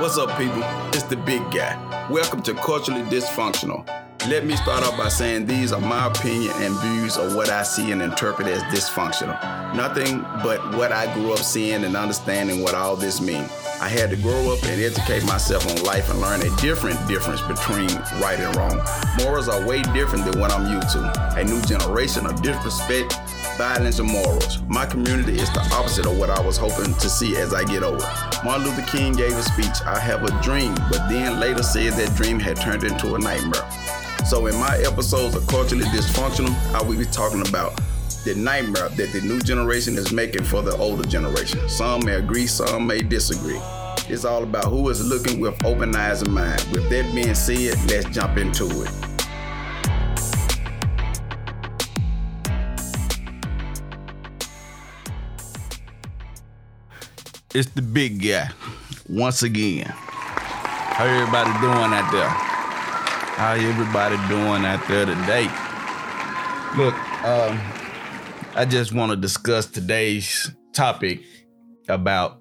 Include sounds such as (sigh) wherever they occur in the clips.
What's up, people? It's the big guy. Welcome to Culturally Dysfunctional. Let me start off by saying these are my opinion and views of what I see and interpret as dysfunctional. Nothing but what I grew up seeing and understanding what all this means. I had to grow up and educate myself on life and learn a different difference between right and wrong. Morals are way different than what I'm used to. A new generation of disrespect, violence, and morals. My community is the opposite of what I was hoping to see as I get older. Martin Luther King gave a speech, I have a dream, but then later said that dream had turned into a nightmare. So in my episodes of Culturally Dysfunctional, I will be talking about the nightmare that the new generation is making for the older generation. Some may agree, some may disagree. It's all about who is looking with open eyes and mind. With that being said, let's jump into it. It's the big guy once again. How everybody doing out there? How everybody doing out there today? Look, um, I just want to discuss today's topic about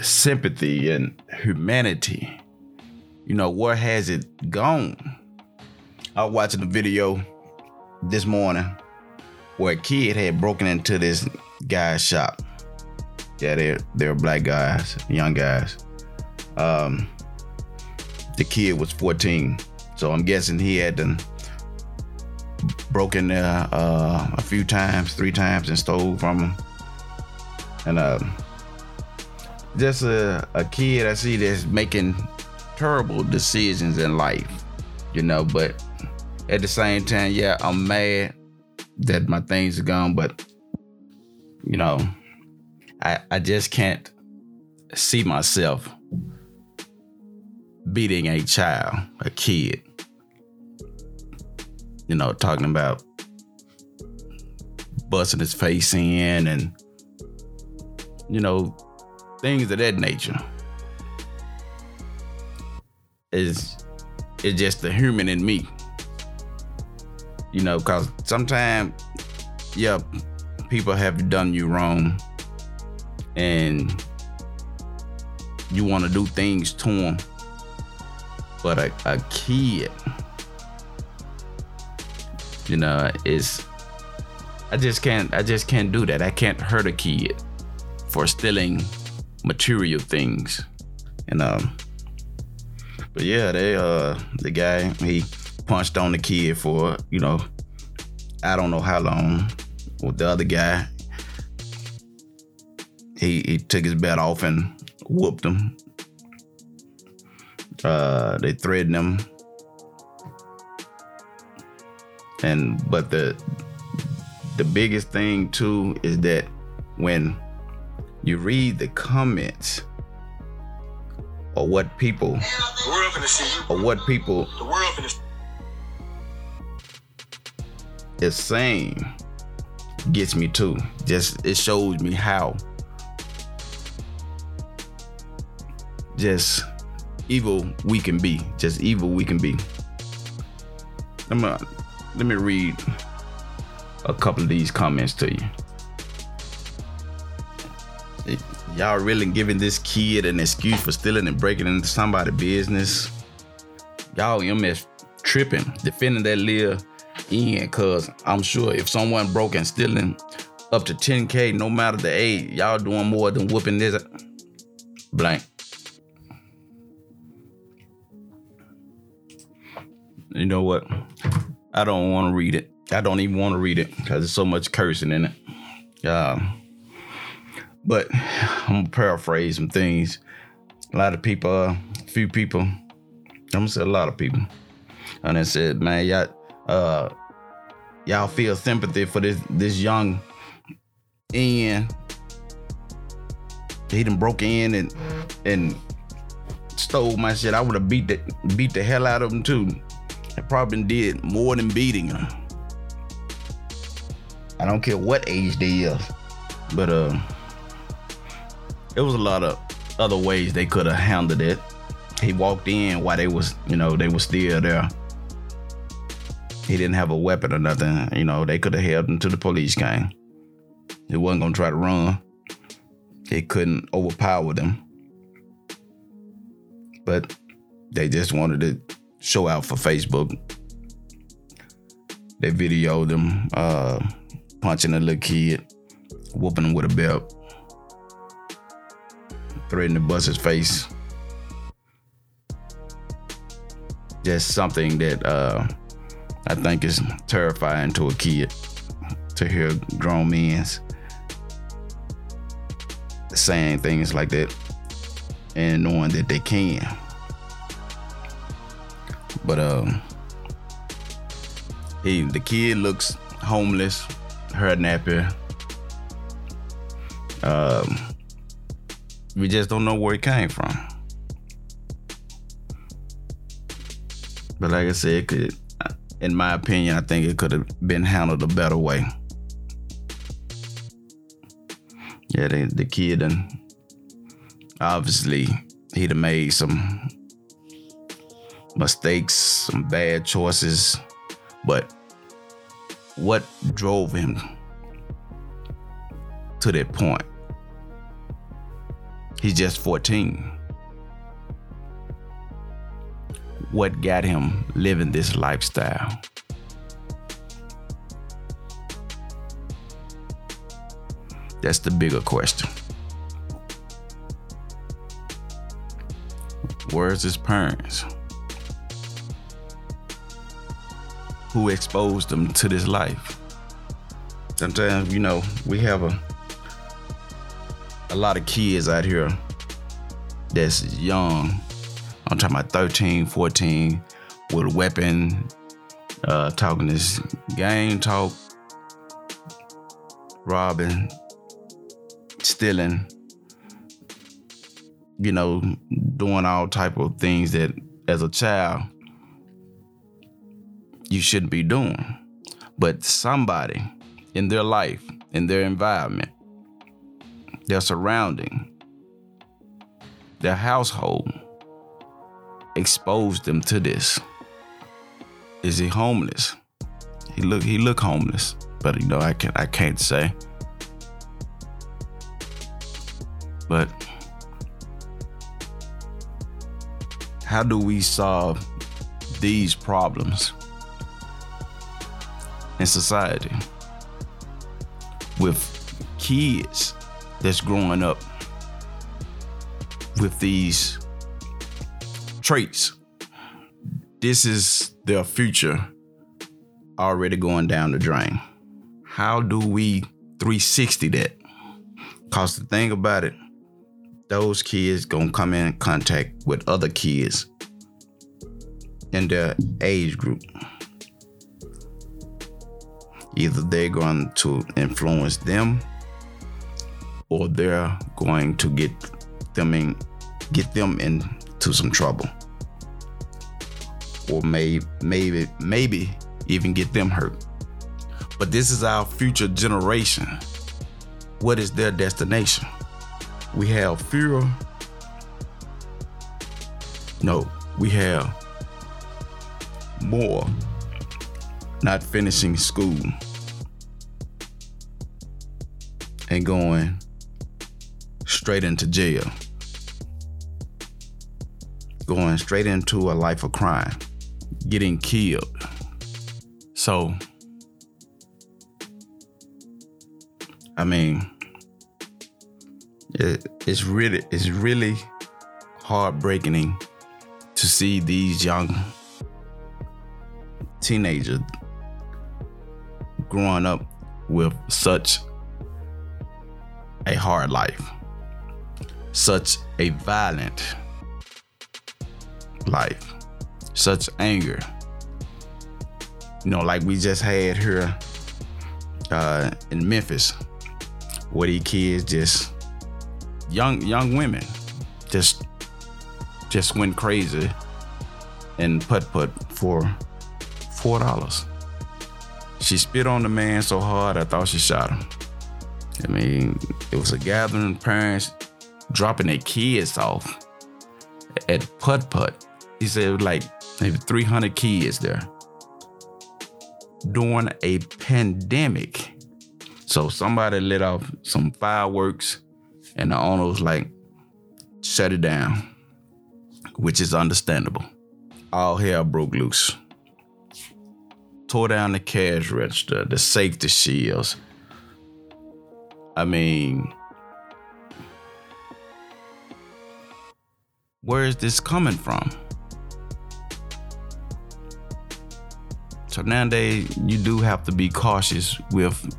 sympathy and humanity. You know, where has it gone? I was watching a video this morning where a kid had broken into this guy's shop. Yeah, they're they're black guys, young guys. Um, the kid was 14, so I'm guessing he had done broken there uh, a few times, three times, and stole from him. And uh, just a, a kid I see that's making terrible decisions in life, you know. But at the same time, yeah, I'm mad that my things are gone, but you know, I I just can't see myself beating a child, a kid. You know, talking about busting his face in and you know, things of that nature. Is it's just the human in me. You know, cause sometimes, yeah, people have done you wrong, and you want to do things to them. But a, a kid, you know, is I just can't I just can't do that. I can't hurt a kid for stealing material things. And um but yeah, they uh the guy he punched on the kid for, you know, I don't know how long. With the other guy, he he took his belt off and whooped him. Uh they threatened him. And but the the biggest thing too is that when you read the comments or what people or what people is saying gets me too. Just it shows me how just evil we can be. Just evil we can be. Let me let me read a couple of these comments to you. Y'all really giving this kid an excuse for stealing and breaking into somebody's business. Y'all MS tripping, defending that little in, cause I'm sure if someone broke and stealing up to 10k, no matter the age, y'all doing more than whooping this blank. You know what? I don't want to read it. I don't even want to read it because there's so much cursing in it. Yeah. But I'm gonna paraphrase some things. A lot of people, uh, a few people, I'm gonna say a lot of people, and they said, "Man, y'all, uh, y'all feel sympathy for this this young Ian. He done broke in and and stole my shit. I would have beat the beat the hell out of him too. I probably did more than beating him. I don't care what age they is, but uh." it was a lot of other ways they could have handled it. He walked in while they was, you know, they was still there. he didn't have a weapon or nothing. You know, they could have held him to the police came. He wasn't gonna try to run. He couldn't overpower them. But they just wanted to show out for Facebook. They videoed them uh, punching a little kid, whooping him with a belt, threatening to bust his face. Just something that uh, I think is terrifying to a kid to hear grown men saying things like that and knowing that they can. But um, he the kid looks homeless, hair nappy. Um, we just don't know where it came from. But like I said, could, in my opinion, I think it could have been handled a better way. Yeah, the, the kid and obviously he'd have made some mistakes, some bad choices, but what drove him to that point? He's just 14. What got him living this lifestyle? That's the bigger question. Where's his parents? Who exposed them to this life? Sometimes, you know, we have a a lot of kids out here that's young. I'm talking about 13, 14, with a weapon, uh, talking this gang talk, robbing, stealing, you know, doing all type of things that as a child you shouldn't be doing. But somebody in their life, in their environment, their surrounding, their household exposed them to this. Is he homeless? He look he look homeless, but you know I can I can't say. But how do we solve these problems in society with kids that's growing up with these traits? This is their future already going down the drain. How do we 360 that? Cause the thing about it, those kids gonna come in contact with other kids in their age group. Either they're going to influence them or they're going to get them in get them into some trouble. Or may, maybe maybe even get them hurt. But this is our future generation. What is their destination? We have fear. No, we have more not finishing school and going straight into jail. Going straight into a life of crime, getting killed. So, I mean, it, it's really it's really heartbreaking to see these young teenagers growing up with such hard life, such a violent life, such anger. You know, like we just had here uh, in Memphis, where these kids just young young women just just went crazy and putt putt for four dollars. She spit on the man so hard I thought she shot him. I mean, it was a gathering, of parents dropping their kids off at putt putt. He said like maybe 300 kids there. during a pandemic. So somebody lit off some fireworks, and the owner was like, shut it down, which is understandable. All hell broke loose. Tore down the cash register, the safety shields. I mean, where is this coming from? So nowadays, you do have to be cautious with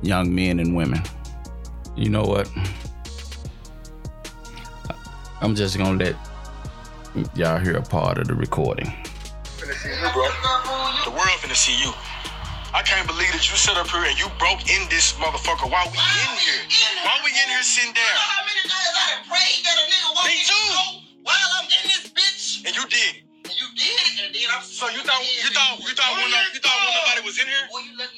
young men and women. You know what? I'm just gonna let y'all hear a part of the recording. The world finna see you. I can't believe that you sit up here and you broke in this motherfucker while we in here. While we in here sitting You know down. how many days I prayed that a nigga Me in too. while I'm in this bitch? And you did. And you did and then I'm So you thought you thought you thought when you thought when nobody was in here? Boy, you lucky you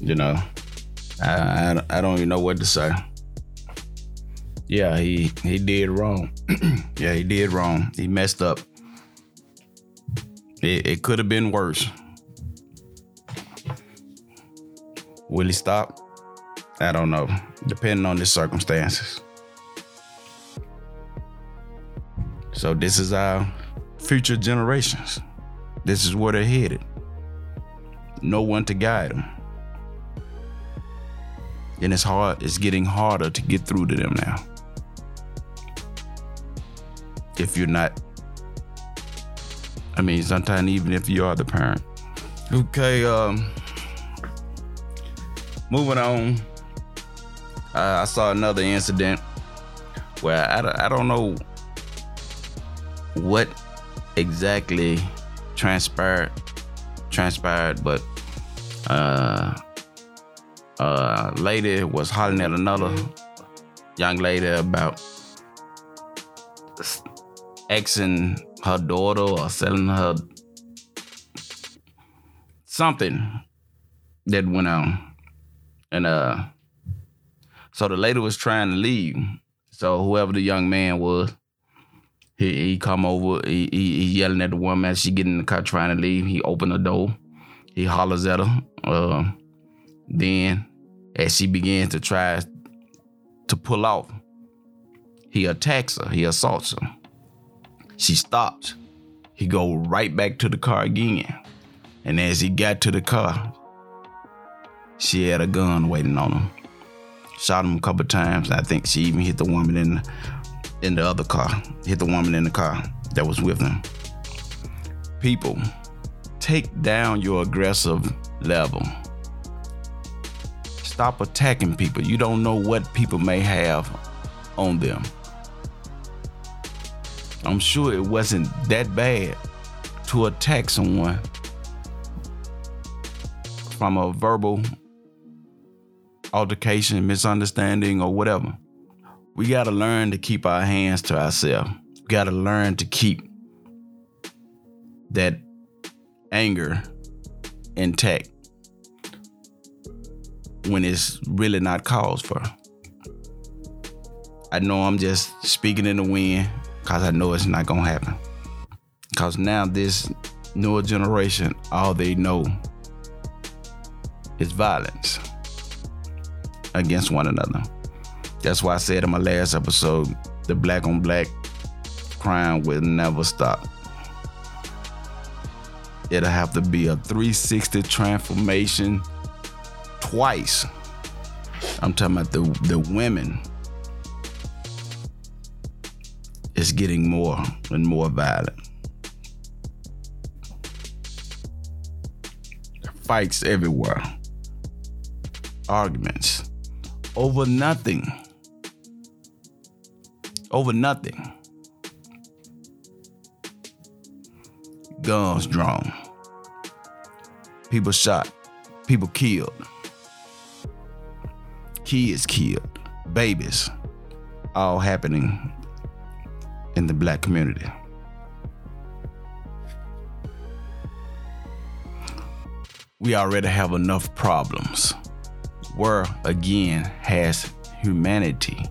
you know, I, I I don't even know what to say. Yeah, he he did wrong. (clears throat) yeah, he did wrong. He messed up. It, it could have been worse. Will he stop? I don't know. Depending on the circumstances. So this is our future generations. This is where they're headed no one to guide them. And it's hard, it's getting harder to get through to them now. If you're not, I mean, sometimes even if you are the parent. Okay, um, moving on. Uh, I saw another incident where I, I don't know what exactly transpired transpired, but uh, uh, lady was hollering at another young lady about exing her daughter or selling her something that went on, and uh, so the lady was trying to leave. So whoever the young man was, he he come over, he, he, he yelling at the woman as she get in the car trying to leave. He open the door, he hollers at her. Uh, then, as she begins to try to pull off, he attacks her. He assaults her. She stops. He go right back to the car again. And as he got to the car, she had a gun waiting on him. Shot him a couple times. I think she even hit the woman in in the other car. Hit the woman in the car that was with him. People, take down your aggressive level. Stop attacking people. You don't know what people may have on them. I'm sure it wasn't that bad to attack someone from a verbal altercation, misunderstanding, or whatever. We got to learn to keep our hands to ourselves. We got to learn to keep that anger in tech when it's really not cause for. I know I'm just speaking in the wind because I know it's not going to happen. Because now, this newer generation, all they know is violence against one another. That's why I said in my last episode the black on black crime will never stop. It'll have to be a 360 transformation twice. I'm talking about the, the women It's getting more and more violent. fights everywhere, arguments over nothing. Over nothing. Guns drawn. People shot. People killed. Kids killed. Babies. All happening in the black community. We already have enough problems. Where again has humanity,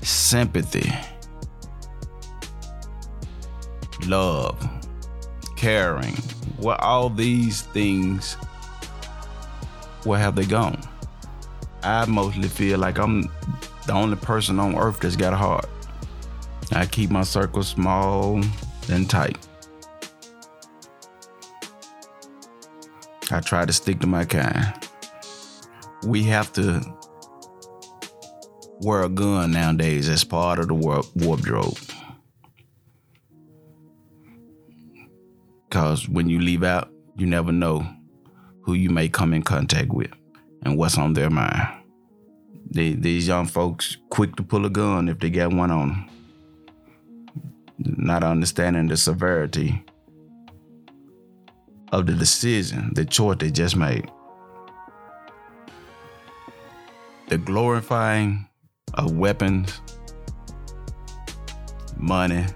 sympathy, love, caring. What all these things, where have they gone? I mostly feel like I'm the only person on earth that's got a heart. I keep my circle small and tight. I try to stick to my kind. We have to wear a gun nowadays as part of the wardrobe. Because when you leave out, you never know who you may come in contact with and what's on their mind. They, these young folks quick to pull a gun if they got one on them, not understanding the severity of the decision, the choice they just made. The glorifying of weapons, money,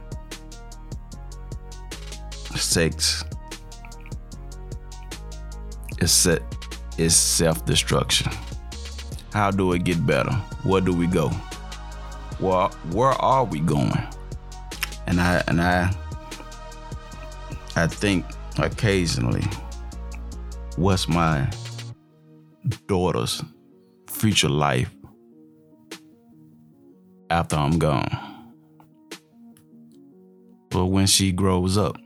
sex is is self-destruction. How do it get better? Where do we go? Well, where are we going? And I and I I think occasionally what's my daughter's future life after I'm gone. But when she grows up,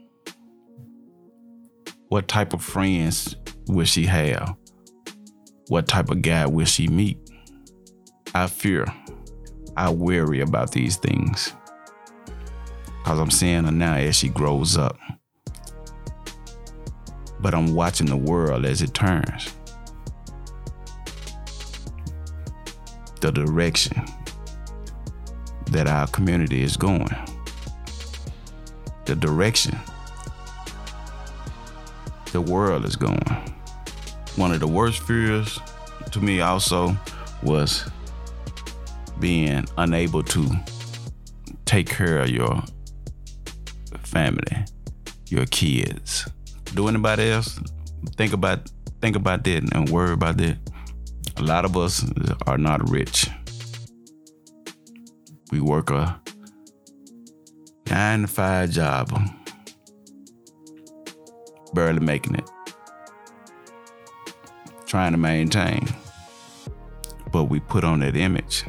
what type of friends will she have? What type of guy will she meet? I fear, I worry about these things. Because I'm seeing her now as she grows up but I'm watching the world as it turns. The direction that our community is going. The direction the world is going. One of the worst fears to me also was being unable to take care of your family, your kids do anybody else think about think about that and worry about that? A lot of us are not rich. We work a nine to five job, barely making it, trying to maintain. But we put on that image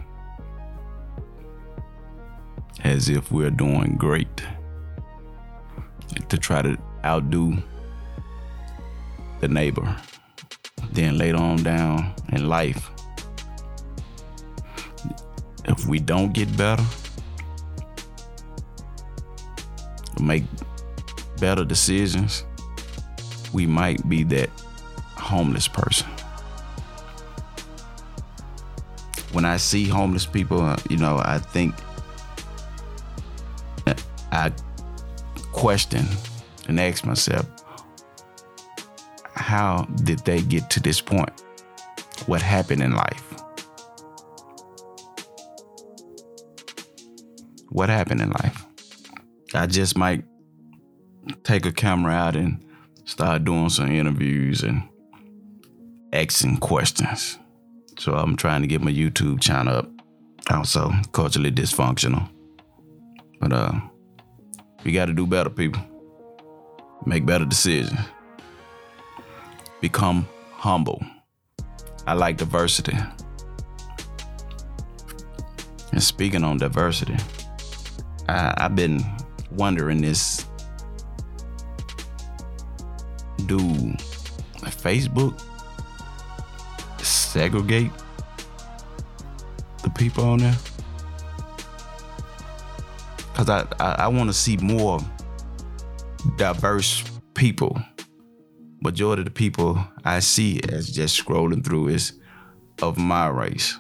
as if we're doing great to try to outdo the neighbor. Then later on down in life, if we don't get better, make better decisions, we might be that homeless person. When I see homeless people, you know, I think I question and ask myself, how did they get to this point? What happened in life? What happened in life? I just might take a camera out and start doing some interviews and asking questions. So I'm trying to get my YouTube channel up. Also, culturally dysfunctional. But uh we gotta do better, people. Make better decisions become humble. I like diversity. And speaking on diversity, I, I've been wondering this do Facebook segregate the people on there? Because I, I, I want to see more diverse people majority of the people I see as just scrolling through is of my race.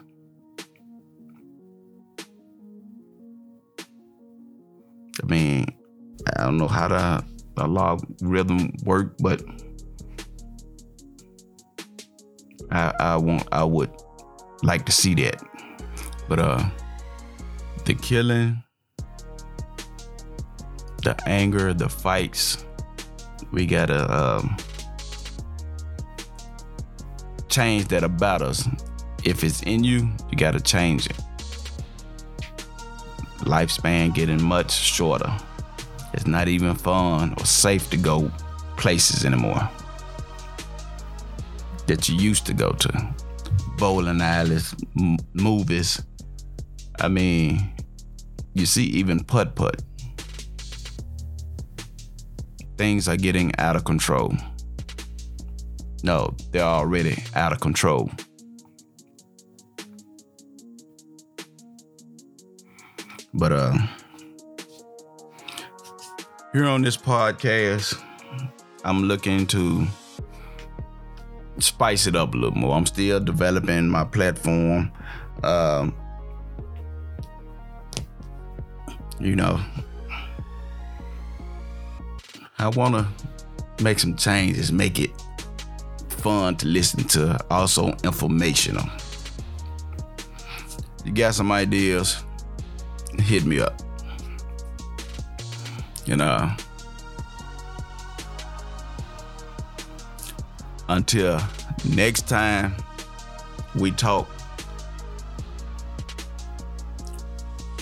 I mean, I don't know how the, the rhythm work, but I I want I would like to see that. But uh the killing, the anger, the fights, we gotta um change that about us. If it's in you, you gotta change it. Lifespan getting much shorter. It's not even fun or safe to go places anymore that you used to go to. Bowling alleys, m- movies. I mean, you see, even putt putt. Things are getting out of control. No, they're already out of control. But uh here on this podcast, I'm looking to spice it up a little more. I'm still developing my platform. Um, you know, I want to make some changes, make it fun to listen to, also informational. You got some ideas? Hit me up. You know. Until next time we talk,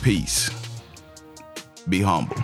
peace. Be humble.